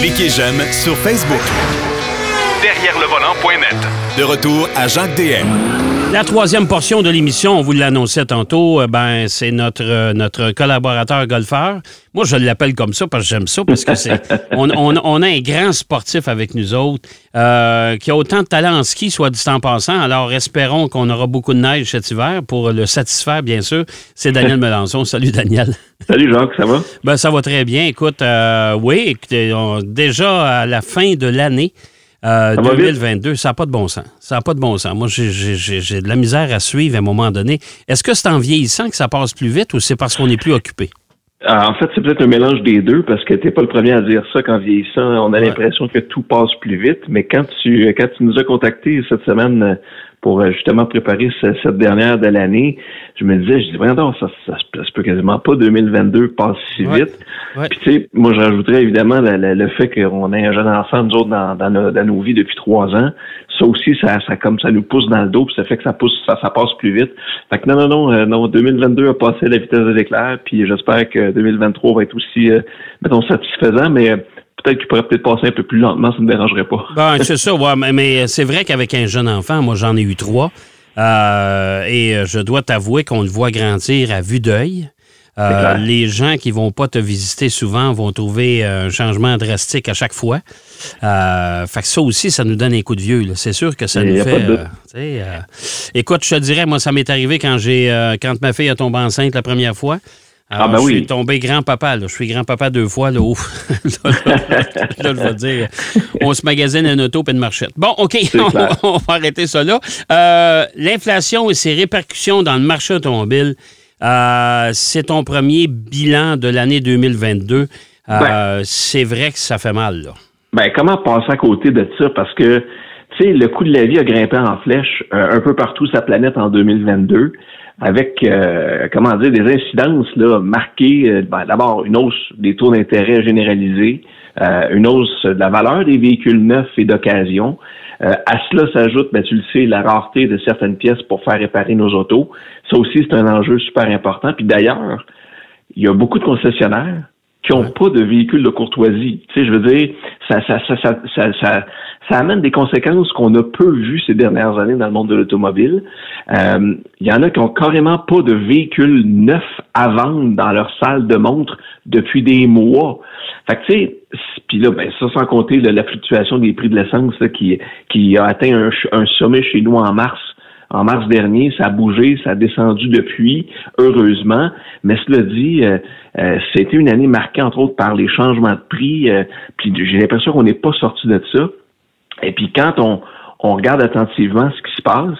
Cliquez j'aime sur Facebook. Derrière le volant.net. De retour à Jacques DM. La troisième portion de l'émission, on vous l'annonçait tantôt, euh, ben c'est notre euh, notre collaborateur golfeur. Moi, je l'appelle comme ça parce que j'aime ça parce que c'est on, on- on a un grand sportif avec nous autres euh, qui a autant de talent en ski, soit dit en passant. Alors, espérons qu'on aura beaucoup de neige cet hiver pour le satisfaire, bien sûr. C'est Daniel Melançon. Salut, Daniel. Salut Jacques, ça va? Ben, ça va très bien. Écoute, euh, oui, écoutez, on- déjà à la fin de l'année euh, Ça. 2022, n'a pas de bon sens. Ça n'a pas de bon sens. Moi, j'ai- de la misère à suivre à un moment donné. Est-ce que c'est en vieillissant que ça passe plus vite ou c'est parce qu'on est plus occupé? Ah, en fait, c'est peut-être un mélange des deux parce que t'es pas le premier à dire ça qu'en vieillissant, on a Ouais. l'impression que tout passe plus vite. Mais quand tu quand tu nous as contactés cette semaine pour euh, justement préparer ce- cette dernière de l'année, je me disais, je dis, voyons donc, ça, ça, se- ça se peut quasiment pas 2022 passe si Ouais. vite. Ouais. Puis tu sais, moi je rajouterais évidemment le fait qu'on ait un jeune enfant, nous autres, dans, dans, nos, dans nos vies depuis trois ans. Ça aussi, ça, ça comme ça nous pousse dans le dos, puis ça fait que ça pousse, ça, ça passe plus vite. Fait que non, non, non, euh, non, 2022 a passé à la vitesse de l'éclair, puis j'espère que 2023 va être aussi, euh, mettons, satisfaisant, mais euh, peut-être qu'il pourrait peut-être passer un peu plus lentement, ça ne me dérangerait pas. Ben, c'est ça, ouais, mais, mais c'est vrai qu'avec un jeune enfant, moi j'en ai eu trois, euh, et euh, je dois t'avouer qu'on le voit grandir à vue d'œil. Euh, les gens qui vont pas te visiter souvent vont trouver euh, un changement drastique à chaque fois. Euh, fait que ça aussi, ça nous donne un coup de vieux. C'est sûr que ça nous fait. euh, euh, écoute, je te dirais, moi, ça m'est arrivé quand j'ai euh, quand ma fille a tombé enceinte la première fois. Alors, Ah, ben je oui. suis tombé grand-papa. Je suis grand-papa deux fois. Là, ouf. là, je vais dire, on se magasine une auto et une marchette. Bon, OK, on, va arrêter ça là. Euh, L'inflation et ses répercussions dans le marché automobile, euh, c'est ton premier bilan de l'année 2022. Euh, C'est vrai que ça fait mal, là. Ben, comment passer à côté de ça? Parce que, tu sais, le coût de la vie a grimpé en flèche un peu partout sur la planète en 2022, avec, euh, comment dire, des incidences là, marquées. euh, ben, D'abord, une hausse des taux d'intérêt généralisés, euh, une hausse de la valeur des véhicules neufs et d'occasion. Euh, à cela s'ajoute, ben, tu le sais, la rareté de certaines pièces pour faire réparer nos autos. Ça aussi, c'est un enjeu super important. Puis d'ailleurs, il y a beaucoup de concessionnaires qui n'ont pas de véhicules de courtoisie. Tu sais, je veux dire, ça, ça, ça, ça, ça, ça, ça amène des conséquences qu'on a peu vues ces dernières années dans le monde de l'automobile. Euh, Il y en a qui ont carrément pas de véhicules neufs à vendre dans leur salle de montre depuis des mois. Fait que tu sais, puis là, ben, ça sans compter là, la fluctuation des prix de l'essence qui, qui a atteint un sommet chez nous en mars. En mars dernier, ça a bougé, ça a descendu depuis, heureusement. Mais cela dit, euh, euh, c'était une année marquée entre autres par les changements de prix. euh, puis j'ai l'impression qu'on n'est pas sorti de ça. Et puis quand on, on regarde attentivement ce qui se passe,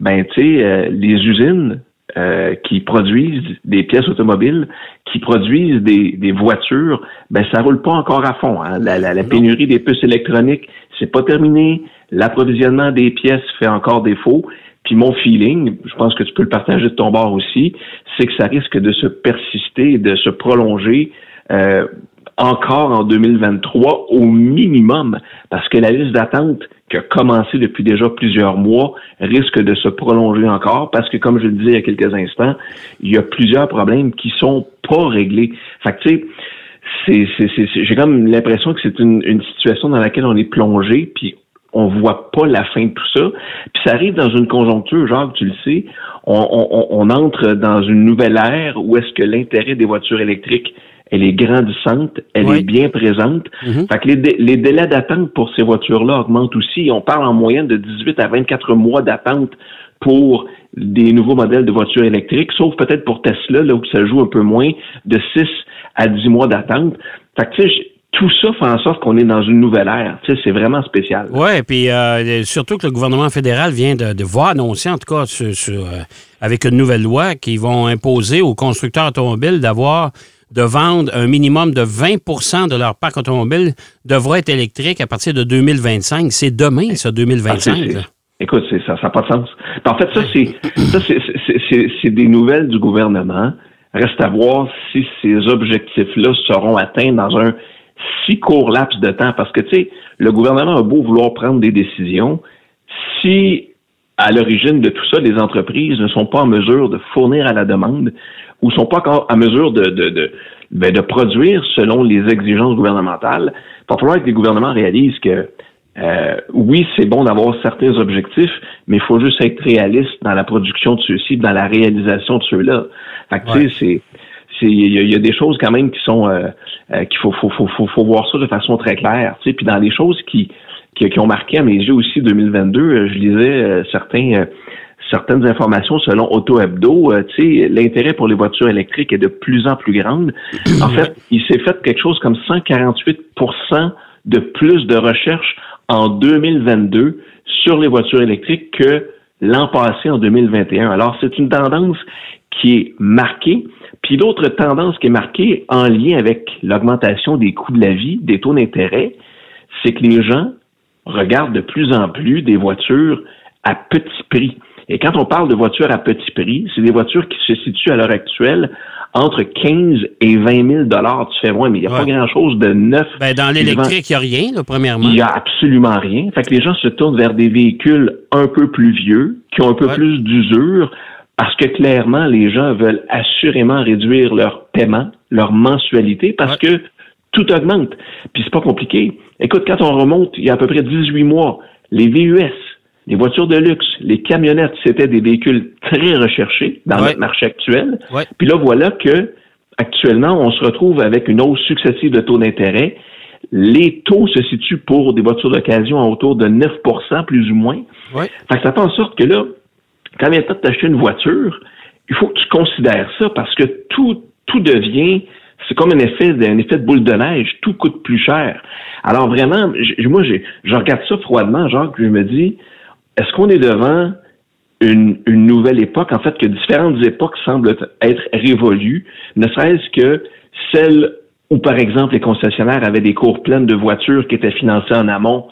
ben tu sais, euh, les usines euh, qui produisent des pièces automobiles, qui produisent des, des voitures, ben ça roule pas encore à fond. hein. La, la- la pénurie des puces électroniques, c'est pas terminé. L'approvisionnement des pièces fait encore défaut. Puis mon feeling, je pense que tu peux le partager de ton bord aussi, c'est que ça risque de se persister, de se prolonger euh, encore en 2023 au minimum, parce que la liste d'attente qui a commencé depuis déjà plusieurs mois risque de se prolonger encore, parce que comme je le disais il y a quelques instants, il y a plusieurs problèmes qui sont pas réglés. Fait que tu sais, j'ai comme l'impression que c'est une, une situation dans laquelle on est plongé, puis on voit pas la fin de tout ça. Puis ça arrive dans une conjoncture, genre, tu le sais, on, on, on entre dans une nouvelle ère où est-ce que l'intérêt des voitures électriques, elle est grandissante, elle Oui. est bien présente. Mhm. Fait que les, dé- les délais d'attente pour ces voitures-là augmentent aussi. On parle en moyenne de 18 à 24 mois d'attente pour des nouveaux modèles de voitures électriques, sauf peut-être pour Tesla, là où ça joue un peu moins, de 6 à 10 mois d'attente. Fait que, tu sais, tout ça fait en sorte qu'on est dans une nouvelle ère. Tu sais, c'est vraiment spécial. Oui, puis euh, surtout que le gouvernement fédéral vient de, de voir annoncer, en tout cas, sur- sur, euh, avec une nouvelle loi qui vont imposer aux constructeurs automobiles d'avoir de vendre un minimum de 20% de leur parc automobile devra être électrique à partir de 2025. C'est demain, ça, Ah, 2025. c'est- là. Écoute, c'est, ça n'a pas de sens. En fait, ça, c'est des nouvelles du gouvernement. Reste à voir si ces objectifs-là seront atteints dans un si court laps de temps. Parce que, tu sais, le gouvernement a beau vouloir prendre des décisions, si à l'origine de tout ça, les entreprises ne sont pas en mesure de fournir à la demande ou sont pas encore en mesure de, de, de, ben, de produire selon les exigences gouvernementales. Il va falloir que les gouvernements réalisent que euh, oui, c'est bon d'avoir certains objectifs, mais il faut juste être réaliste dans la production de ceux-ci, dans la réalisation de ceux-là. Fait que, tu sais, c'est il y, a des choses quand même qui sont euh, euh, qu'il faut, faut, faut, faut, voir ça de façon très claire. Tu sais, puis dans les choses qui, qui, ont marqué à mes yeux aussi 2022, euh, je lisais certains certaines informations selon Auto Hebdo. tu sais, l'intérêt pour les voitures électriques est de plus en plus grand. En fait, il s'est fait quelque chose comme 148% de plus de recherches en 2022 sur les voitures électriques que l'an passé en 2021. Alors, c'est une tendance qui est marquée. Puis l'autre tendance qui est marquée en lien avec l'augmentation des coûts de la vie, des taux d'intérêt, c'est que les gens regardent de plus en plus des voitures à petit prix. Et quand on parle de voitures à petit prix, c'est des voitures qui se situent à l'heure actuelle entre 15 et 20 000 dollars. Tu fais, ouais, mais il n'y a pas grand-chose de neuf. Ben, dans l'électrique, il n'y a rien, là, premièrement. Il n'y a absolument rien. Fait que les gens se tournent vers des véhicules un peu plus vieux, qui ont un peu plus d'usure, parce que clairement, les gens veulent assurément réduire leur paiement, leur mensualité, parce que tout augmente. Puis c'est pas compliqué. Écoute, quand on remonte, il y a à peu près 18 mois, les VUS, les voitures de luxe, les camionnettes, c'était des véhicules très recherchés dans notre marché actuel. Puis là, voilà que actuellement, on se retrouve avec une hausse successive de taux d'intérêt. Les taux se situent pour des voitures d'occasion à autour de 9% plus ou moins. Fait que ça fait en sorte que là, quand vient de t'acheter une voiture, il faut que tu considères ça parce que tout, tout devient, c'est comme un effet, un effet de boule de neige, tout coûte plus cher. Alors vraiment, moi, je regarde ça froidement, genre, je me dis, est-ce qu'on est devant une, une, nouvelle époque, en fait, que différentes époques semblent être révolues, ne serait-ce que celle où, par exemple, les concessionnaires avaient des cours pleines de voitures qui étaient financées en amont.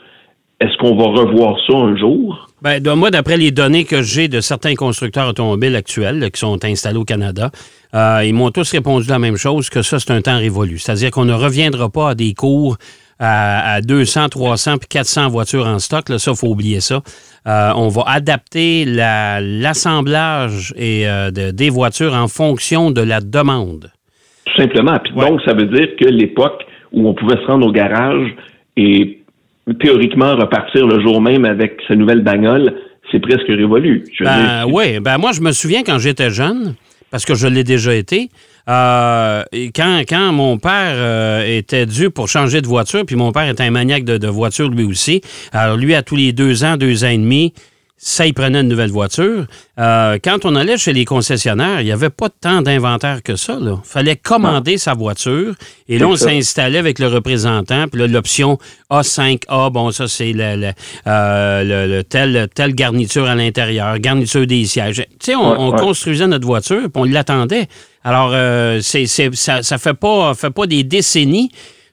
Est-ce qu'on va revoir ça un jour? Ben, moi, d'après les données que j'ai de certains constructeurs automobiles actuels qui sont installés au Canada, euh, ils m'ont tous répondu la même chose, que ça, c'est un temps révolu. C'est-à-dire qu'on ne reviendra pas à des cours à, 200, 300 puis 400 voitures en stock. Là, ça, il faut oublier ça. Euh, on va adapter l'assemblage et euh, des voitures en fonction de la demande. Tout simplement. Puis donc, ça veut dire que l'époque où on pouvait se rendre au garage et théoriquement repartir le jour même avec sa nouvelle bagnole, c'est presque révolu. Ben, oui, ben moi je me souviens quand j'étais jeune, parce que je l'ai déjà été, euh, quand, quand mon père euh, était dû pour changer de voiture, puis mon père était un maniaque de, de voiture lui aussi, alors lui, à tous les deux ans, deux ans et demi, ça, il prenait une nouvelle voiture. Euh, quand on allait chez les concessionnaires, il n'y avait pas tant d'inventaire que ça. Il fallait commander sa voiture. Et là, on s'installait avec le représentant. Puis là, l'option A5A, bon, ça, c'est le, euh, le, tel, telle garniture à l'intérieur, garniture des sièges. Tu sais, on, construisait notre voiture, puis on l'attendait. Alors, euh, c'est, ça ne fait pas, fait pas des décennies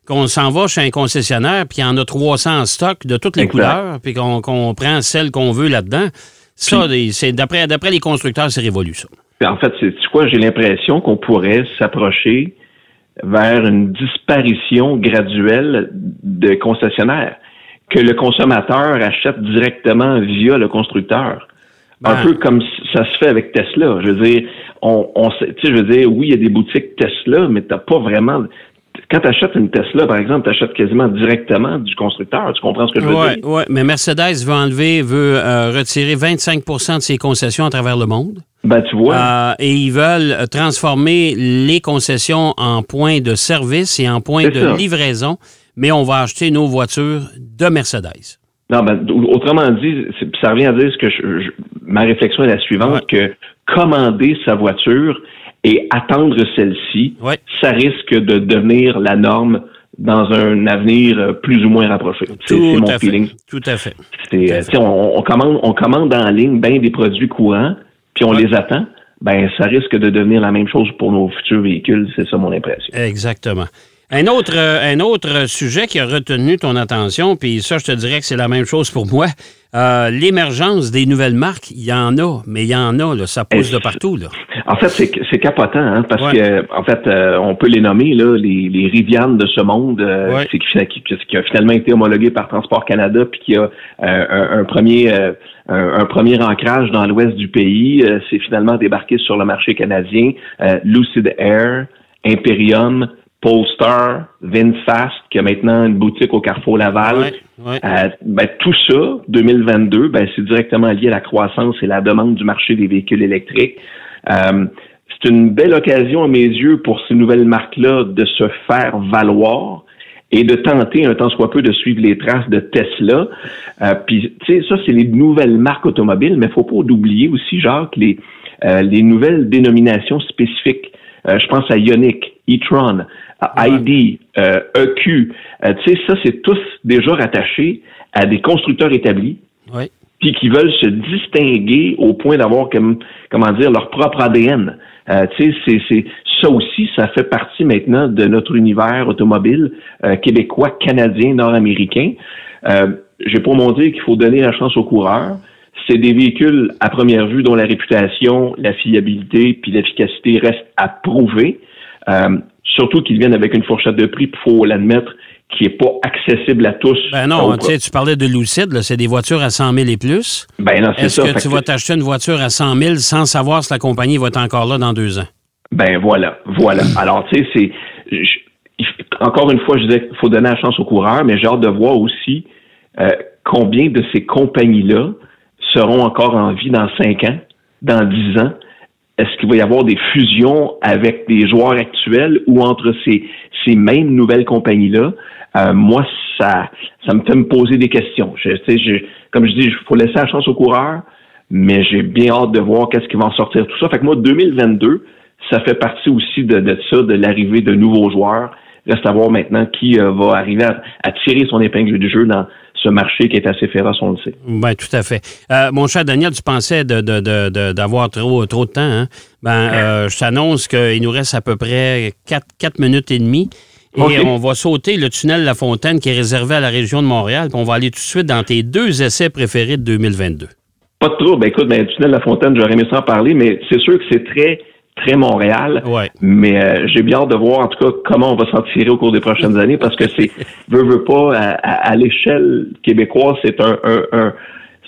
qu'on s'en va chez un concessionnaire, puis il y en a 300 en stock de toutes les couleurs, puis qu'on prend celle qu'on veut là-dedans. Ça, c'est d'après d'après les constructeurs, c'est révolu, ça. en fait, c'est quoi? J'ai l'impression qu'on pourrait s'approcher vers une disparition graduelle de concessionnaires, que le consommateur achète directement via le constructeur. Un ben. peu comme ça se fait avec Tesla. Je veux dire, on, on je veux dire, oui, il y a des boutiques Tesla, mais t'as pas vraiment, quand tu achètes une Tesla, par exemple, tu achètes quasiment directement du constructeur. Tu comprends ce que je veux dire? Oui, mais Mercedes veut enlever, veut euh, retirer 25% de ses concessions à travers le monde. Ben, tu vois. Euh, et ils veulent transformer les concessions en points de service et en points de livraison, mais on va acheter nos voitures de Mercedes. Non, ben, autrement dit, ça revient à dire ce que je, ma réflexion est la suivante, que commander sa voiture, et attendre celle-ci, ça risque de devenir la norme dans un avenir euh, plus ou moins rapproché. C'est mon feeling. Tout à fait. Euh, on, commande, on commande en ligne bien des produits courants, puis on les attend. Ben, ça risque de devenir la même chose pour nos futurs véhicules. C'est ça mon impression. Exactement. Un autre, euh, un autre sujet qui a retenu ton attention, puis ça, je te dirais que c'est la même chose pour moi. Euh, l'émergence des nouvelles marques, il y en a, mais il y en a, là, ça pousse de partout. Là. En fait, c'est capotant, hein, parce que en fait, euh, on peut les nommer là, les, les Rivianes de ce monde, euh, qui, qui, a finalement été homologué par Transport Canada, puis qui a un, premier un, premier ancrage dans l'ouest du pays. c'est finalement débarqué sur le marché canadien. Lucid Air, Imperium, Polestar, VinFast, qui a maintenant une boutique au Carrefour Laval. Euh, ben, tout ça, 2022, ben, c'est directement lié à la croissance et la demande du marché des véhicules électriques. Euh, c'est une belle occasion à mes yeux pour ces nouvelles marques-là de se faire valoir et de tenter un temps soit peu de suivre les traces de Tesla. Euh, puis, tu sais, ça, c'est les nouvelles marques automobiles, mais il faut pas oublier aussi, Jacques, les, euh, les nouvelles dénominations spécifiques. Euh, je pense à Ioniq, e-tron, ID, EQ. E tu sais, ça, c'est tous déjà rattachés à des constructeurs établis. Puis qui veulent se distinguer au point d'avoir, comme, comment dire, leur propre ADN. tu sais, c'est ça aussi, ça fait partie maintenant de notre univers automobile euh, québécois, canadien, nord-américain. Euh, J'ai pas mon dire qu'il faut donner la chance aux coureurs. C'est des véhicules à première vue dont la réputation, la fiabilité puis l'efficacité restent à prouver. Euh, surtout qu'ils viennent avec une fourchette de prix, il faut l'admettre, qui n'est pas accessible à tous. Ben non, tu sais, tu parlais de Lucid, c'est des voitures à 100 000 et plus. Ben non, c'est ça. Est-ce que tu vas t'acheter une voiture à 100 000 sans savoir si la compagnie va être encore là dans deux ans? Ben voilà, voilà. Alors, tu sais, c'est. Encore une fois, je disais qu'il faut donner la chance aux coureurs, mais j'ai hâte de voir aussi euh, combien de ces compagnies-là seront encore en vie dans cinq ans, dans dix ans? Est-ce qu'il va y avoir des fusions avec des joueurs actuels ou entre ces, ces mêmes nouvelles compagnies-là? Euh, moi, ça, ça me fait me poser des questions. Je, je, comme je dis, il faut laisser la chance aux coureurs, mais j'ai bien hâte de voir qu'est-ce qui va en sortir tout ça. Fait que moi, 2022, ça fait partie aussi de, ça, de l'arrivée de nouveaux joueurs. Reste à voir maintenant qui euh, va arriver à, tirer son épingle du jeu dans ce marché qui est assez féroce, on le sait. Ben, tout à fait. Euh, mon cher Daniel, tu pensais d'avoir trop, trop de temps. Hein? Ben, euh, je t'annonce qu'il nous reste à peu près 4, minutes et demie. Et on va sauter le tunnel La Fontaine qui est réservé à la région de Montréal. Puis on va aller tout de suite dans tes deux essais préférés de 2022. Pas de trouble. Ben, écoute, ben, le tunnel La Fontaine, j'aurais aimé s'en parler, mais c'est sûr que c'est très très Montréal. Mais euh, j'ai bien hâte de voir en tout cas comment on va s'en tirer au cours des prochaines années parce que c'est veut veut pas à, l'échelle québécoise c'est un, un,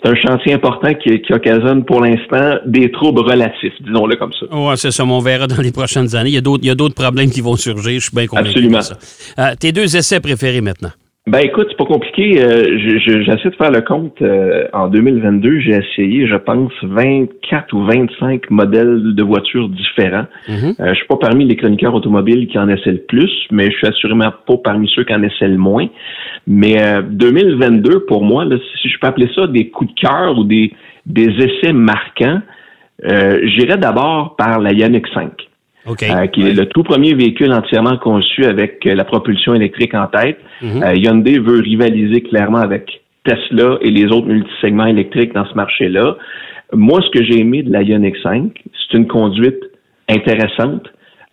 c'est un chantier important qui, qui occasionne pour l'instant des troubles relatifs, disons-le comme ça. Oui, c'est ça. On verra dans les prochaines années. Il y a d'autres, il y a d'autres problèmes qui vont surgir. Je suis bien convaincu. Absolument. ça. Euh, tes deux essais préférés maintenant? Ben écoute, c'est pas compliqué. Euh, J'essaie de faire le compte. Euh, en 2022, j'ai essayé, je pense, 24 ou 25 modèles de voitures différents. Mhm. euh, je suis pas parmi les chroniqueurs automobiles qui en essaient le plus, mais je suis assurément pas parmi ceux qui en essaient le moins. Mais 2022, euh, pour moi, là, si je peux appeler ça des coups de cœur ou des, des essais marquants, euh, j'irais d'abord par la Ioniq 5. Euh, qui est le tout premier véhicule entièrement conçu avec euh, la propulsion électrique en tête. Mhm. Euh, Hyundai veut rivaliser clairement avec Tesla et les autres multisegments électriques dans ce marché-là. Moi, ce que j'ai aimé de la Ioniq 5, c'est une conduite intéressante.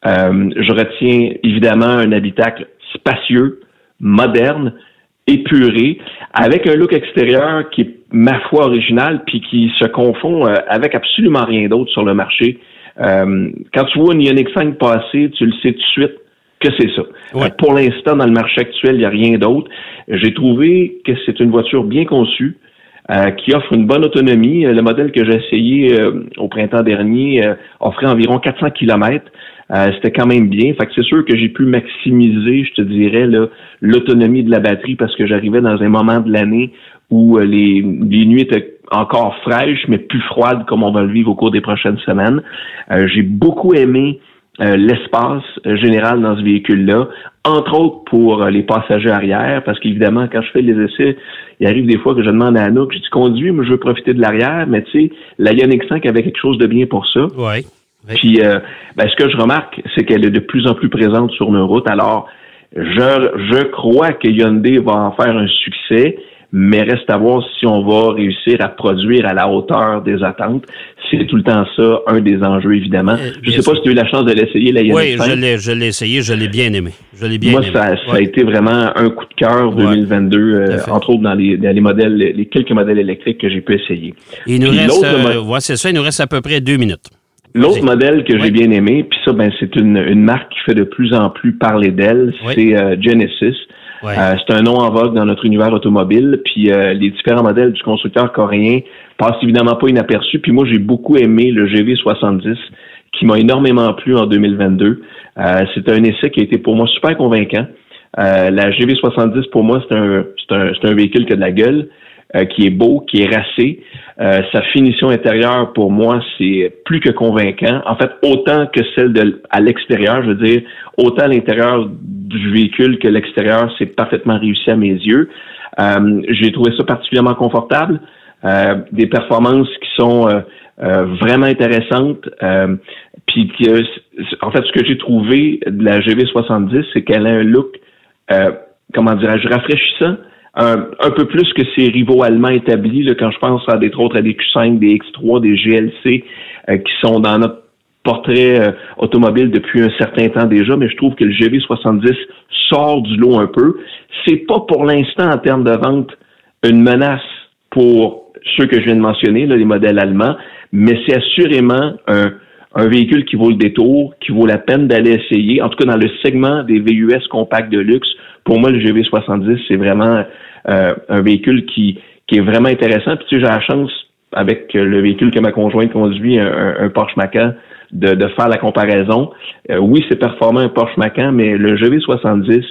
je retiens évidemment un habitacle spacieux, moderne, épuré, avec un look extérieur qui est, ma foi, original, puis qui se confond avec absolument rien d'autre sur le marché. Euh, quand tu vois une Ioniq 5 passer, tu le sais tout de suite que c'est ça. Euh, pour l'instant, dans le marché actuel, il n'y a rien d'autre. J'ai trouvé que c'est une voiture bien conçue, euh, qui offre une bonne autonomie. Le modèle que j'ai essayé au printemps dernier offrait environ 400 km. C'était quand même bien. Fait que c'est sûr que j'ai pu maximiser, je te dirais, l'autonomie de la batterie parce que j'arrivais dans un moment de l'année où les, les nuits étaient encore fraîche, mais plus froide comme on va le vivre au cours des prochaines semaines. Euh, j'ai beaucoup aimé euh, l'espace euh, général dans ce véhicule-là, entre autres pour les passagers arrière, parce qu'évidemment, quand je fais les essais, il arrive des fois que je demande à Anouk, je dis conduis, mais je veux profiter de l'arrière, mais tu sais, la Ioniq 5 avait quelque chose de bien pour ça. Oui. Puis, ben, ce que je remarque, c'est qu'elle est de plus en plus présente sur nos routes. Alors, je, je crois que Hyundai va en faire un succès mais reste à voir si on va réussir à produire à la hauteur des attentes. C'est tout le temps ça, un des enjeux, évidemment. Euh, je ne sais pas si tu as eu la chance de l'essayer, la Oui, je l'ai, je l'ai essayé, je l'ai bien aimé. Je l'ai bien Moi, ça, ça a été vraiment un coup de cœur 2022, euh, entre autres dans les, dans les modèles, les quelques modèles électriques que j'ai pu essayer. Il nous reste, euh, c'est ça, il nous reste à peu près deux minutes. L'autre modèle que j'ai bien aimé, puis ça, ben, c'est une, une marque qui fait de plus en plus parler d'elle, c'est Genesis. Euh, c'est un nom en vogue dans notre univers automobile. Puis euh, les différents modèles du constructeur coréen passent évidemment pas inaperçus. Puis moi, j'ai beaucoup aimé le GV70 qui m'a énormément plu en 2022. c'est un essai qui a été pour moi super convaincant. la GV70, pour moi, c'est un, un, un véhicule qui a de la gueule. Euh, qui est beau, qui est racé. Euh, sa finition intérieure, pour moi, c'est plus que convaincant. En fait, autant que celle de à l'extérieur, je veux dire, autant l'intérieur du véhicule que l'extérieur, c'est parfaitement réussi à mes yeux. Euh, j'ai trouvé ça particulièrement confortable. des performances qui sont vraiment intéressantes. puis en fait, ce que j'ai trouvé de la GV70, c'est qu'elle a un look, comment dirais-je, rafraîchissant un, un, peu plus que ses rivaux allemands établis, là, quand je pense à des autres à des Q5, des X3, des GLC, euh, qui sont dans notre portrait euh, automobile depuis un certain temps déjà, mais je trouve que le GV70 sort du lot un peu. C'est pas pour l'instant en termes de vente une menace pour ceux que je viens de mentionner, les modèles allemands, mais c'est assurément un, un véhicule qui vaut le détour, qui vaut la peine d'aller essayer, en tout cas dans le segment des VUS compacts de luxe. Pour moi, le GV70, c'est vraiment euh, un véhicule qui, est vraiment intéressant. Puis tu j'ai la chance, avec le véhicule que ma conjointe conduit, un, Porsche Macan, de, de, faire la comparaison. Euh, oui, c'est performant un Porsche Macan, mais le GV70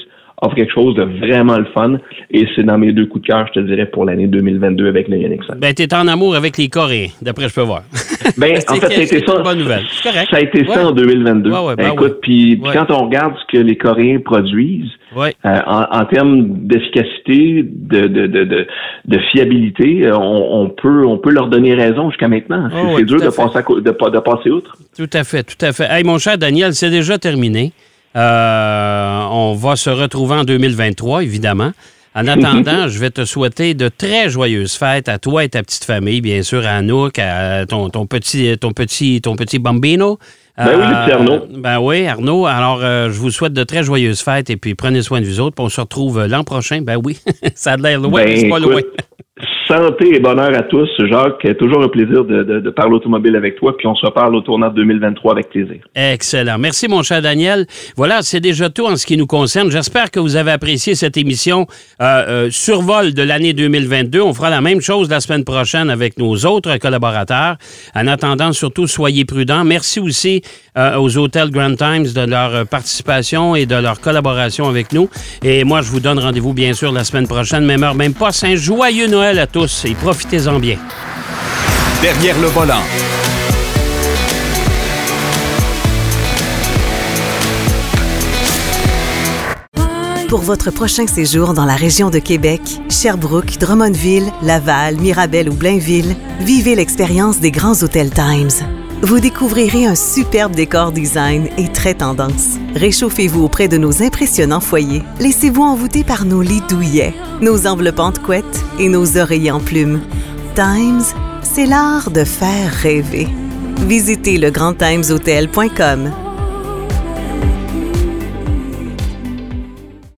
offre quelque chose de vraiment le fun. Et c'est dans mes deux coups de cœur, je te dirais, pour l'année 2022 avec le Yannick 5. Ben, t'es en amour avec les Coréens, d'après je peux voir. Ben, en fait, ça a été ça. Bonne nouvelle. Correct. Ça a été ça en 2022. Ben Écoute, puis quand on regarde ce que les Coréens produisent, euh, en, termes d'efficacité, de, de, de, de, fiabilité, euh, on, peut, on peut leur donner raison jusqu'à maintenant. c'est dur de passer, de, de passer outre. Tout à fait, tout à fait. Hey, mon cher Daniel, c'est déjà terminé. Euh, on va se retrouver en 2023, évidemment. En attendant, je vais te souhaiter de très joyeuses fêtes à toi et ta petite famille, bien sûr, à Anouk, à ton, ton petit, ton petit, ton petit bambino. Ben oui, le petit Arnaud. Euh, ben oui, Arnaud. Alors, euh, je vous souhaite de très joyeuses fêtes et puis prenez soin de vous autres. Puis on se retrouve l'an prochain. Ben oui, ça a l'air loin, ben, c'est pas loin. Santé et bonheur à tous. Jacques, toujours un plaisir de, parler automobile avec toi, puis on se reparle au tournant 2023 avec plaisir. Excellent. Merci, mon cher Daniel. Voilà, c'est déjà tout en ce qui nous concerne. J'espère que vous avez apprécié cette émission euh, euh, survol de l'année 2022. On fera la même chose la semaine prochaine avec nos autres collaborateurs. En attendant, surtout, soyez prudents. Merci aussi euh, aux hôtels Grand Times de leur participation et de leur collaboration avec nous. Et moi, je vous donne rendez-vous, bien sûr, la semaine prochaine, même heure, même pas. Un joyeux Noël à tous et profitez-en bien. Derrière le volant. Pour votre prochain séjour dans la région de Québec, Sherbrooke, Drummondville, Laval, Mirabel ou Blainville, vivez l'expérience des grands hôtels Times. Vous découvrirez un superbe décor design et très tendance. Réchauffez-vous auprès de nos impressionnants foyers. Laissez-vous envoûter par nos lits douillets, nos enveloppantes couettes et nos oreillers en plumes. Times, c'est l'art de faire rêver. Visitez legrandtimeshotel.com.